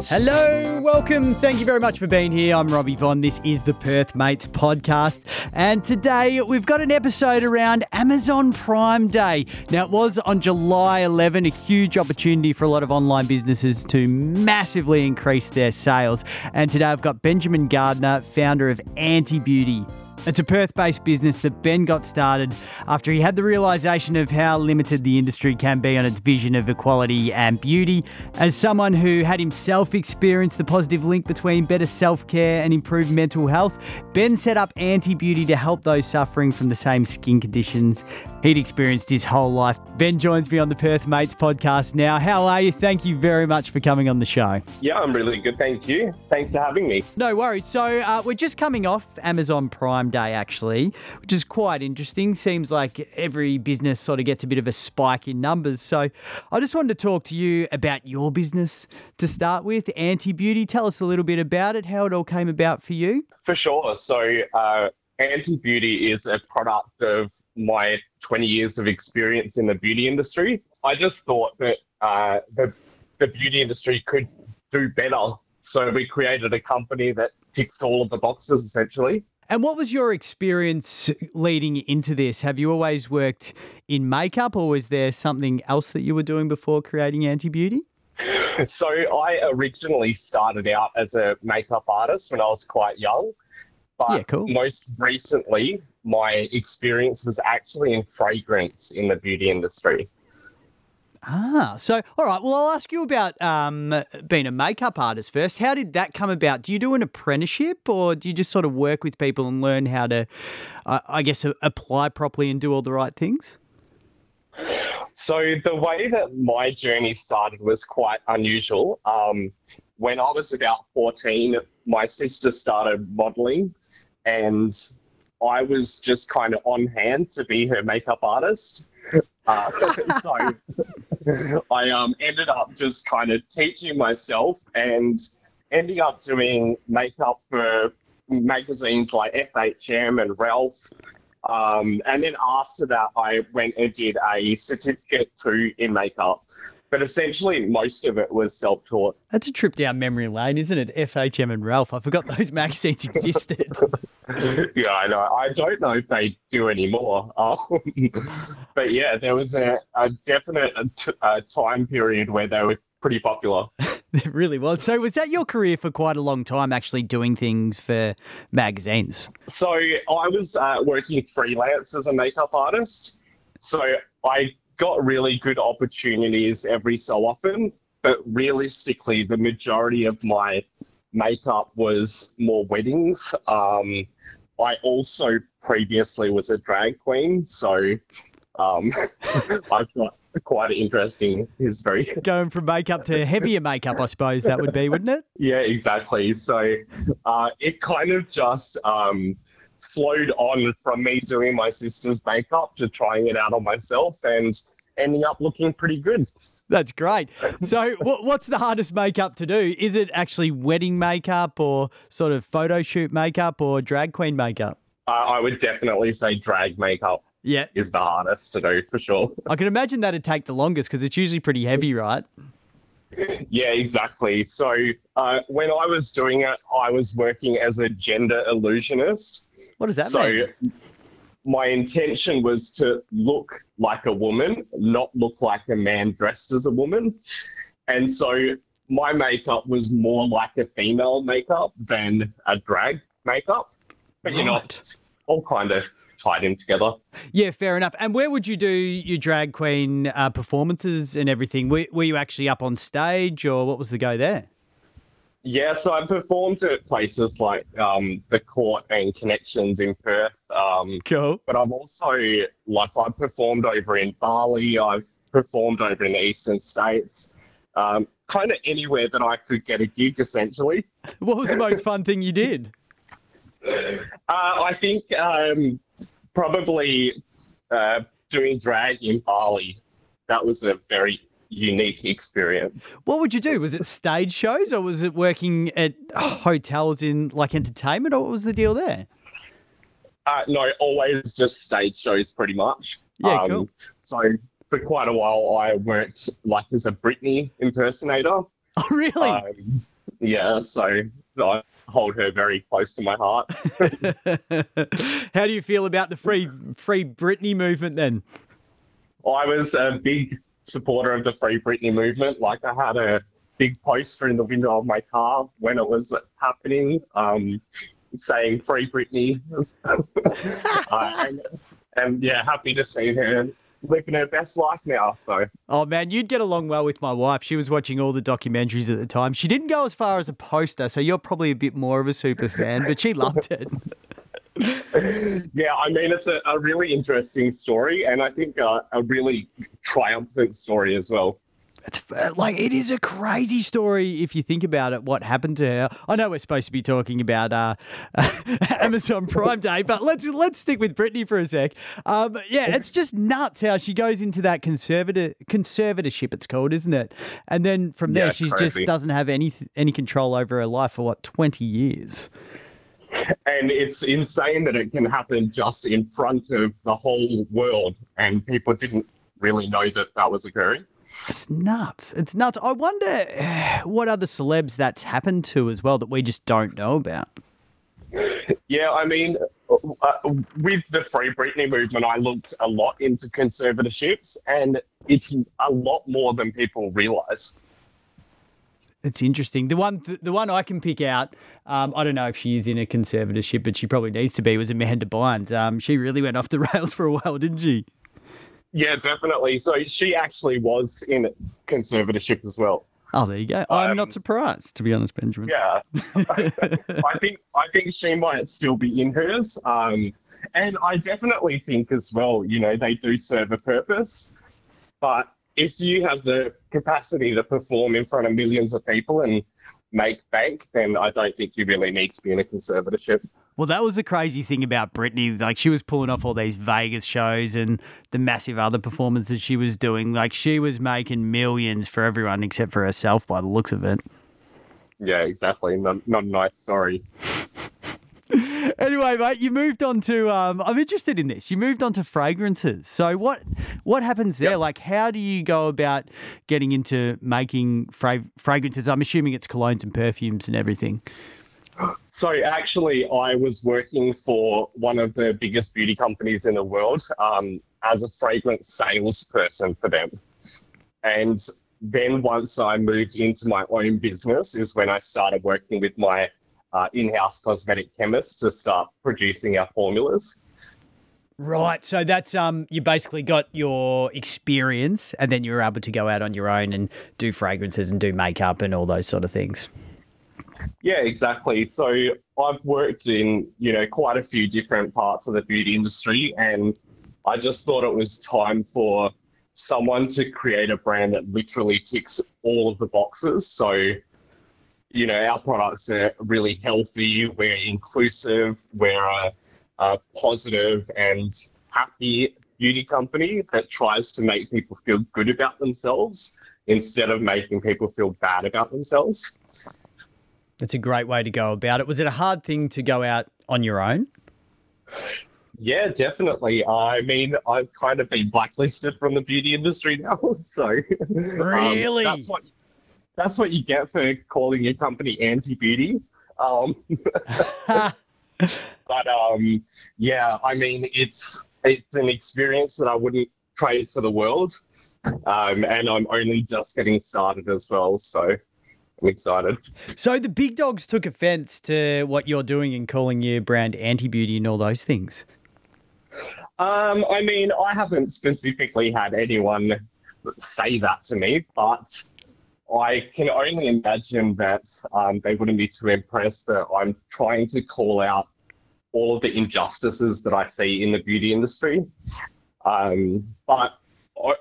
Mates. Hello, welcome. Thank you very much for being here. I'm Robbie Von. This is the Perth Mates podcast. And today we've got an episode around Amazon Prime Day. Now, it was on July 11, a huge opportunity for a lot of online businesses to massively increase their sales. And today I've got Benjamyn Gardiner, founder of Antibeauty. It's a Perth based business that Ben got started after he had the realization of how limited the industry can be on its vision of equality and beauty. As someone who had himself experienced the positive link between better self care and improved mental health, Ben set up Antibeauty to help those suffering from the same skin conditions he'd experienced his whole life. Ben joins me on the Perth Mates podcast now. How are you? Thank you very much for coming on the show. Yeah, I'm really good. Thank you. Thanks for having me. No worries. So, uh, we're just coming off Amazon Prime Day, actually, which is quite interesting. Seems like every business sort of gets a bit of a spike in numbers. So, I just wanted to talk to you about your business to start with, Antibeauty. Tell us a little bit about it, how it all came about for you. For sure. So, uh, Antibeauty is a product of my 20 years of experience in the beauty industry. I just thought that uh, the, the beauty industry could do better. So, we created a company that ticks all of the boxes essentially. And what was your experience leading into this? Have you always worked in makeup or was there something else that you were doing before creating Antibeauty? So, I originally started out as a makeup artist when I was quite young. But Yeah, cool. most recently, my experience was actually in fragrance in the beauty industry. Ah, so all right. Well, I'll ask you about um, being a makeup artist first. How did that come about? Do you do an apprenticeship, or do you just sort of work with people and learn how to, uh, I guess, apply properly and do all the right things? So the way that my journey started was quite unusual. Um, when I was about 14, my sister started modeling, and I was just kind of on hand to be her makeup artist. Uh, so I um, ended up just kind of teaching myself and ending up doing makeup for magazines like FHM and Ralph. Um, and then after that, I went and did a certificate two in makeup. But essentially, most of it was self taught. That's a trip down memory lane, isn't it? FHM and Ralph. I forgot those magazines existed. yeah, I know. I don't know if they do anymore. Um, but yeah, there was a, a definite uh, uh, time period where they were pretty popular. it really was. So, was that your career for quite a long time, actually doing things for magazines? So I was uh, working freelance as a makeup artist. So I got really good opportunities every so often, but realistically, the majority of my makeup was more weddings. Um, I also previously was a drag queen, so um, I've got quite an interesting history. Going from makeup to heavier makeup, I suppose that would be, wouldn't it? Yeah, exactly. So uh, it kind of just um, flowed on from me doing my sister's makeup to trying it out on myself and ending up looking pretty good. That's great. So, what's the hardest makeup to do? Is it actually wedding makeup or sort of photo shoot makeup or drag queen makeup? Uh, I would definitely say drag makeup Yeah, is the hardest to do for sure. I can imagine that'd take the longest because it's usually pretty heavy, right? Yeah, exactly. So uh, when I was doing it, I was working as a gender illusionist. What does that so mean? my intention was to look like a woman, not look like a man dressed as a woman. And so my makeup was more like a female makeup than a drag makeup. But you know, Right. all kind of tied in together. Yeah, fair enough. And where would you do your drag queen uh, performances and everything? Were, were you actually up on stage or what was the go there? Yeah, so I performed at places like um, the Court and Connections in Perth. Um, Cool. but I've also like I've performed over in Bali. I've performed over in the eastern states. Um, kind of anywhere that I could get a gig, essentially. What was the most fun thing you did? Uh, I think um, probably uh, doing drag in Bali. That was a very unique experience. What would you do? Was it stage shows or was it working at hotels in like entertainment or what was the deal there? Uh, no, always just stage shows, pretty much. Yeah, cool. So for quite a while, I worked like as a Britney impersonator. Oh, really? Um, Yeah, so I hold her very close to my heart. How do you feel about the free free Britney movement then? I was a big supporter of the Free Britney movement. Like I had a big poster in the window of my car when it was happening, um, saying "Free Britney," uh, and, and yeah, happy to see her living her best life now. So, oh man, you'd get along well with my wife. She was watching all the documentaries at the time. She didn't go as far as a poster, so you're probably a bit more of a super fan, but she loved it. yeah, I mean, it's a, a, really interesting story, and I think uh, a really triumphant story as well. It's uh, like it is a crazy story if you think about it. What happened to her? I know we're supposed to be talking about uh, Amazon Prime Day, but let's let's stick with Britney for a sec. Um, yeah, it's just nuts how she goes into that conservative conservatorship. It's called, isn't it? And then from there, yeah, she just doesn't have any any control over her life for what twenty years. And it's insane that it can happen just in front of the whole world, and people didn't really know that that was occurring. It's nuts. It's nuts. I wonder what other celebs that's happened to as well that we just don't know about. Yeah, I mean, uh, with the Free Britney movement, I looked a lot into conservatorships, and it's a lot more than people realise. It's interesting. The one, the one I can pick out. Um, I don't know if she is in a conservatorship, but she probably needs to be. Was Amanda Bynes. Um, she really went off the rails for a while, didn't she? Yeah, definitely. So she actually was in conservatorship as well. Oh, there you go. I'm um, not surprised, to be honest, Benjamyn. Yeah, I think I think she might still be in hers, um, and I definitely think as well. You know, they do serve a purpose, but if you have the capacity to perform in front of millions of people and make bank, then I don't think you really need to be in a conservatorship. Well, that was the crazy thing about Britney. Like, she was pulling off all these Vegas shows and the massive other performances she was doing. Like, she was making millions for everyone except for herself by the looks of it. Yeah, exactly. Not, not nice. Sorry. anyway, mate, you moved on to. Um, I'm interested in this. You moved on to fragrances. So what what happens there? Yep. Like, how do you go about getting into making fra- fragrances? I'm assuming it's colognes and perfumes and everything. So actually, I was working for one of the biggest beauty companies in the world um, as a fragrance salesperson for them. And then once I moved into my own business is when I started working with my uh, in-house cosmetic chemist to start producing our formulas. Right. So that's um you basically got your experience and then you were able to go out on your own and do fragrances and do makeup and all those sort of things. Yeah, exactly. So I've worked in, you know, quite a few different parts of the beauty industry and I just thought it was time for someone to create a brand that literally ticks all of the boxes. So, you know, our products are really healthy, we're inclusive, we're a, a positive and happy beauty company that tries to make people feel good about themselves instead of making people feel bad about themselves. That's a great way to go about it. Was it a hard thing to go out on your own? Yeah, definitely. I mean, I've kind of been blacklisted from the beauty industry now. So, really, um, that's what that's what you get for calling your company anti-beauty. Um, but um, yeah, I mean, it's it's an experience that I wouldn't trade for the world, um, and I'm only just getting started as well. So I'm excited. So the big dogs took offense to what you're doing and calling your brand anti beauty and all those things. Um, I mean, I haven't specifically had anyone say that to me, but I can only imagine that um, they wouldn't be too impressed that I'm trying to call out all of the injustices that I see in the beauty industry. Um, but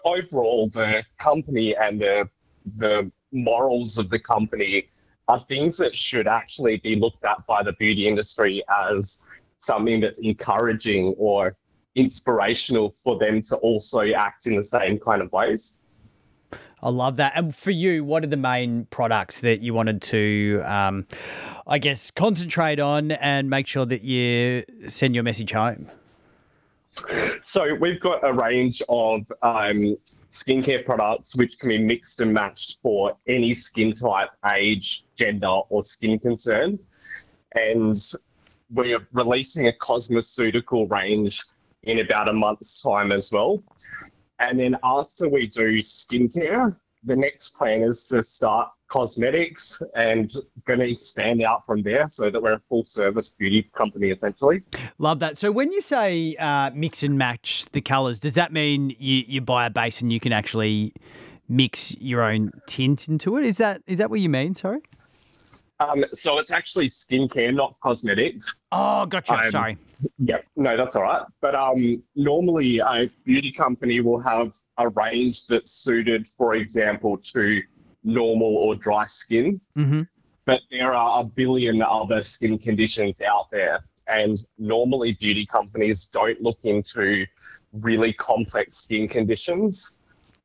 overall, the company and the the morals of the company are things that should actually be looked at by the beauty industry as something that's encouraging or inspirational for them to also act in the same kind of ways. I love that. And for you, what are the main products that you wanted to, um, I guess, concentrate on and make sure that you send your message home? So we've got a range of um, skincare products which can be mixed and matched for any skin type, age, gender, or skin concern. And we're releasing a cosmeceutical range in about a month's time as well. And then after we do skincare, the next plan is to start cosmetics and going to expand out from there so that we're a full service beauty company essentially. Love that. So when you say uh, mix and match the colors, does that mean you, you buy a base and you can actually mix your own tint into it? Is that is that what you mean? Sorry. Um, so it's actually skincare, not cosmetics. Oh, gotcha. Um, Sorry. Yeah, no, that's all right. But um, normally a beauty company will have a range that's suited, for example, to normal or dry skin. Mm-hmm. But there are a billion other skin conditions out there. And normally beauty companies don't look into really complex skin conditions.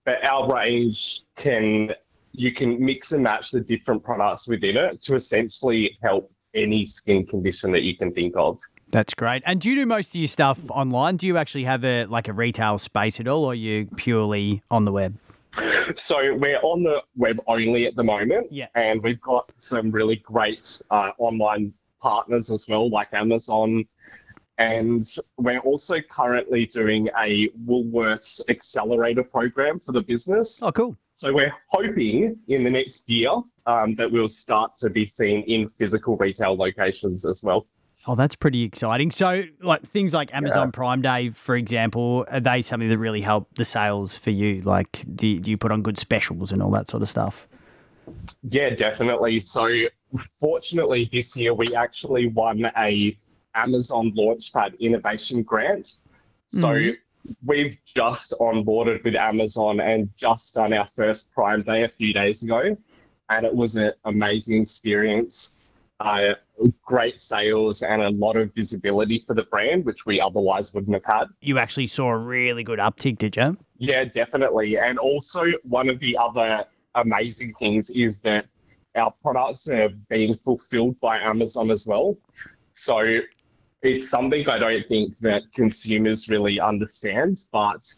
But our range can, you can mix and match the different products within it to essentially help any skin condition that you can think of. That's great. And do you do most of your stuff online? Do you actually have a like a retail space at all, or are you purely on the web? So we're on the web only at the moment, Yeah. and we've got some really great uh, online partners as well, like Amazon. And we're also currently doing a Woolworths accelerator program for the business. Oh, cool. So we're hoping in the next year um, that we'll start to be seen in physical retail locations as well. Oh, that's pretty exciting. So, like things like Amazon Prime Day, for example, are they something that really help the sales for you? Like, do you, do you put on good specials and all that sort of stuff? Yeah, definitely. So, fortunately, this year we actually won a Amazon Launchpad Innovation Grant. So, Mhm. we've just onboarded with Amazon and just done our first Prime Day a few days ago, and it was an amazing experience. Uh, great sales and a lot of visibility for the brand, which we otherwise wouldn't have had. You actually saw a really good uptick, did you? Yeah, definitely. And also, one of the other amazing things is that our products are being fulfilled by Amazon as well. So it's something I don't think that consumers really understand. But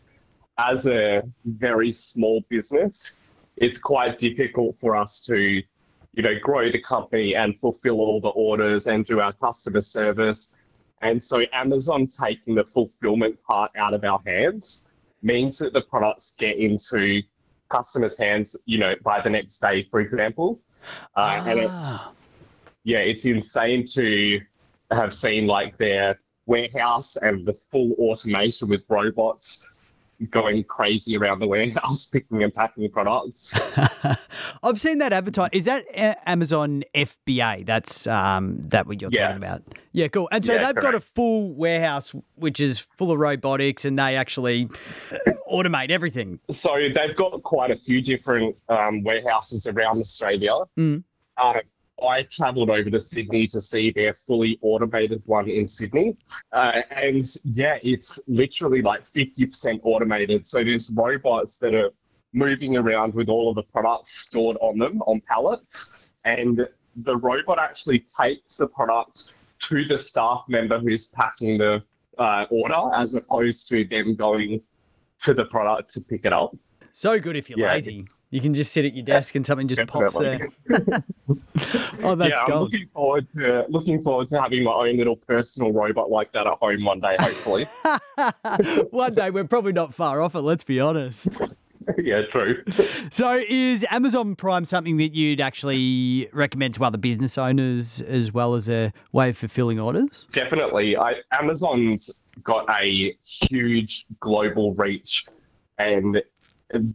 as a very small business, it's quite difficult for us to, you know, grow the company and fulfill all the orders and do our customer service. And so Amazon taking the fulfillment part out of our hands means that the products get into customers' hands, you know, by the next day, for example. Uh, And it, Ah. yeah, it's insane to have seen like their warehouse and the full automation with robots going crazy around the warehouse, picking and packing products. I've seen that advertised. Is that A- Amazon FBA? That's um, that what you're Yeah. talking about? Yeah, cool. And so Yeah, they've got a full warehouse which is full of robotics, and they actually uh, automate everything. So they've got quite a few different um, warehouses around Australia. Mm. Uh, I travelled over to Sydney to see their fully automated one in Sydney. Uh, and yeah, it's literally like 50% automated. So there's robots that are moving around with all of the products stored on them on pallets. And the robot actually takes the products to the staff member who's packing the uh, order as opposed to them going to the product to pick it up. So good if you're Yeah. lazy. You can just sit at your desk and something just pops there. Oh, that's yeah, I'm gold. looking forward to looking forward to having my own little personal robot like that at home one day, hopefully. One day we're probably not far off it. Let's be honest. yeah, true. So, is Amazon Prime something that you'd actually recommend to other business owners as well as a way of fulfilling orders? Definitely. I, Amazon's got a huge global reach, and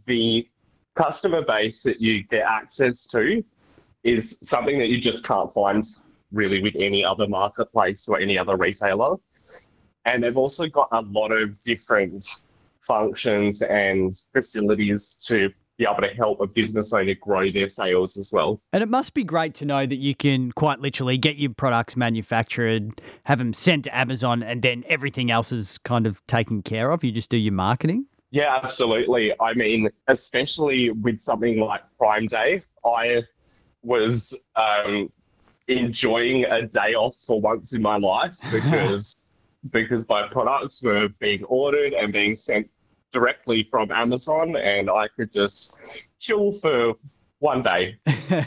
the customer base that you get access to is something that you just can't find really with any other marketplace or any other retailer. And they've also got a lot of different functions and facilities to be able to help a business owner grow their sales as well. And it must be great to know that you can quite literally get your products manufactured, have them sent to Amazon, and then everything else is kind of taken care of. You just do your marketing. Yeah, absolutely. I mean, especially with something like Prime Day, I was um, enjoying a day off for once in my life because because my products were being ordered and being sent directly from Amazon, and I could just chill for one day,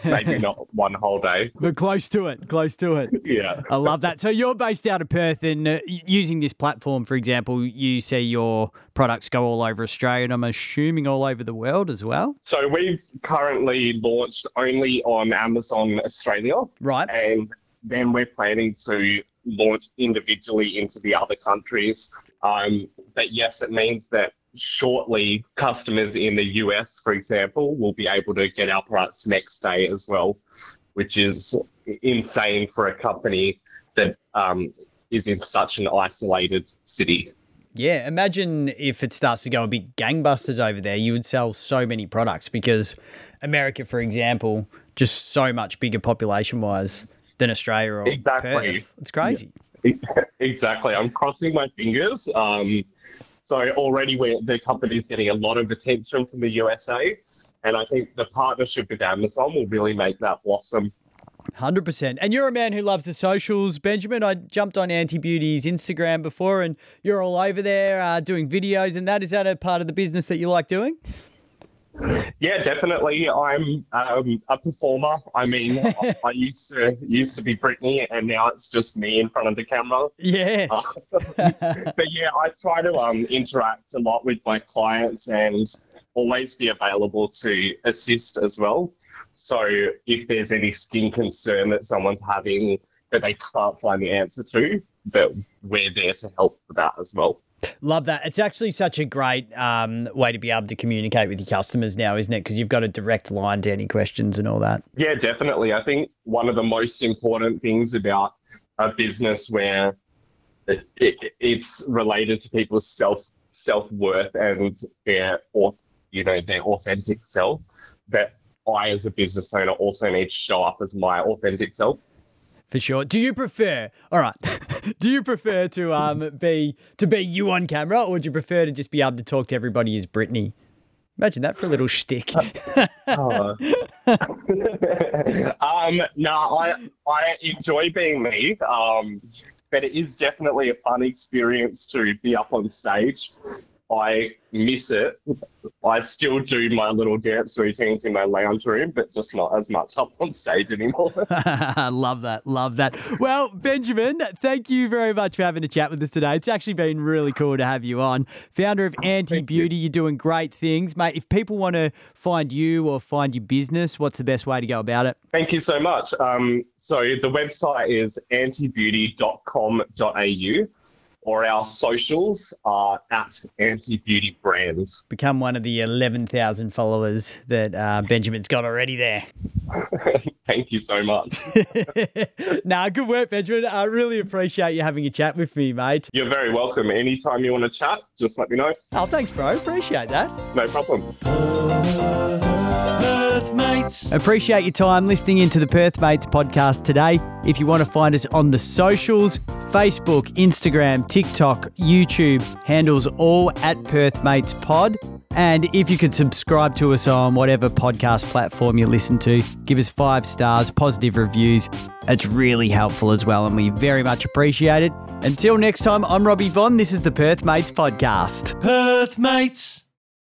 maybe not one whole day. But close to it, close to it. Yeah. I love that. So you're based out of Perth, and uh, using this platform, for example, you see your products go all over Australia, and I'm assuming all over the world as well. So we've currently launched only on Amazon Australia, Right. and then we're planning to launch individually into the other countries. Um, but yes, it means that shortly customers in the US, for example, will be able to get our products next day as well, which is insane for a company that um, is in such an isolated city. Yeah, imagine if it starts to go a bit gangbusters over there. You would sell so many products because America, for example, just so much bigger population wise than Australia or Exactly. Perth. It's crazy. exactly. I'm crossing my fingers. Um, so already the company's getting a lot of attention from the USA. And I think the partnership with Amazon will really make that blossom. Hundred percent. And you're a man who loves the socials, Benjamyn. I jumped on Antibeauty's Instagram before, and you're all over there uh, doing videos and that. Is that a part of the business that you like doing? Yeah, definitely. I'm um, a performer. I mean, I- I used to used to be Britney, and now it's just me in front of the camera. Yes. But yeah, I try to um, interact a lot with my clients and always be available to assist as well. So if there's any skin concern that someone's having that they can't find the answer to, that we're there to help with that as well. Love that. It's actually such a great um, way to be able to communicate with your customers now, isn't it? Because you've got a direct line to any questions and all that. Yeah, definitely. I think one of the most important things about a business where it, it, it's related to people's self self worth and their or you know their authentic self that I as a business owner also need to show up as my authentic self. For sure. Do you prefer? All right. do you prefer to um be to be you on camera, or would you prefer to just be able to talk to everybody as Britney? Imagine that for a little shtick. Oh. um, no, I I enjoy being me. Um, but it is definitely a fun experience to be up on stage. I miss it. I still do my little dance routines in my lounge room, but just not as much up on stage anymore. love that. Love that. Well, Benjamyn, thank you very much for having a chat with us today. It's actually been really cool to have you on. Founder of Antibeauty, you're doing great things, mate. If people want to find you or find your business, what's the best way to go about it? Thank you so much. Um, so the website is antibeauty.com.au or our socials are at Antibeauty Brands. Become one of the 11,000 followers that uh, Benjamyn's got already there. Thank you so much. nah, good work, Benjamyn. I really appreciate you having a chat with me, mate. You're very welcome. Anytime you want to chat, just let me know. Oh, thanks, bro. Appreciate that. No problem. Perth Mates. Appreciate your time listening into the Perth Mates podcast today. If you want to find us on the socials, Facebook, Instagram, TikTok, YouTube, handles all at Perth Mates Pod. And if you could subscribe to us on whatever podcast platform you listen to, give us five stars, positive reviews. It's really helpful as well, and we very much appreciate it. Until next time, I'm Robbie Von. This is the Perth Mates Podcast. Perth Mates.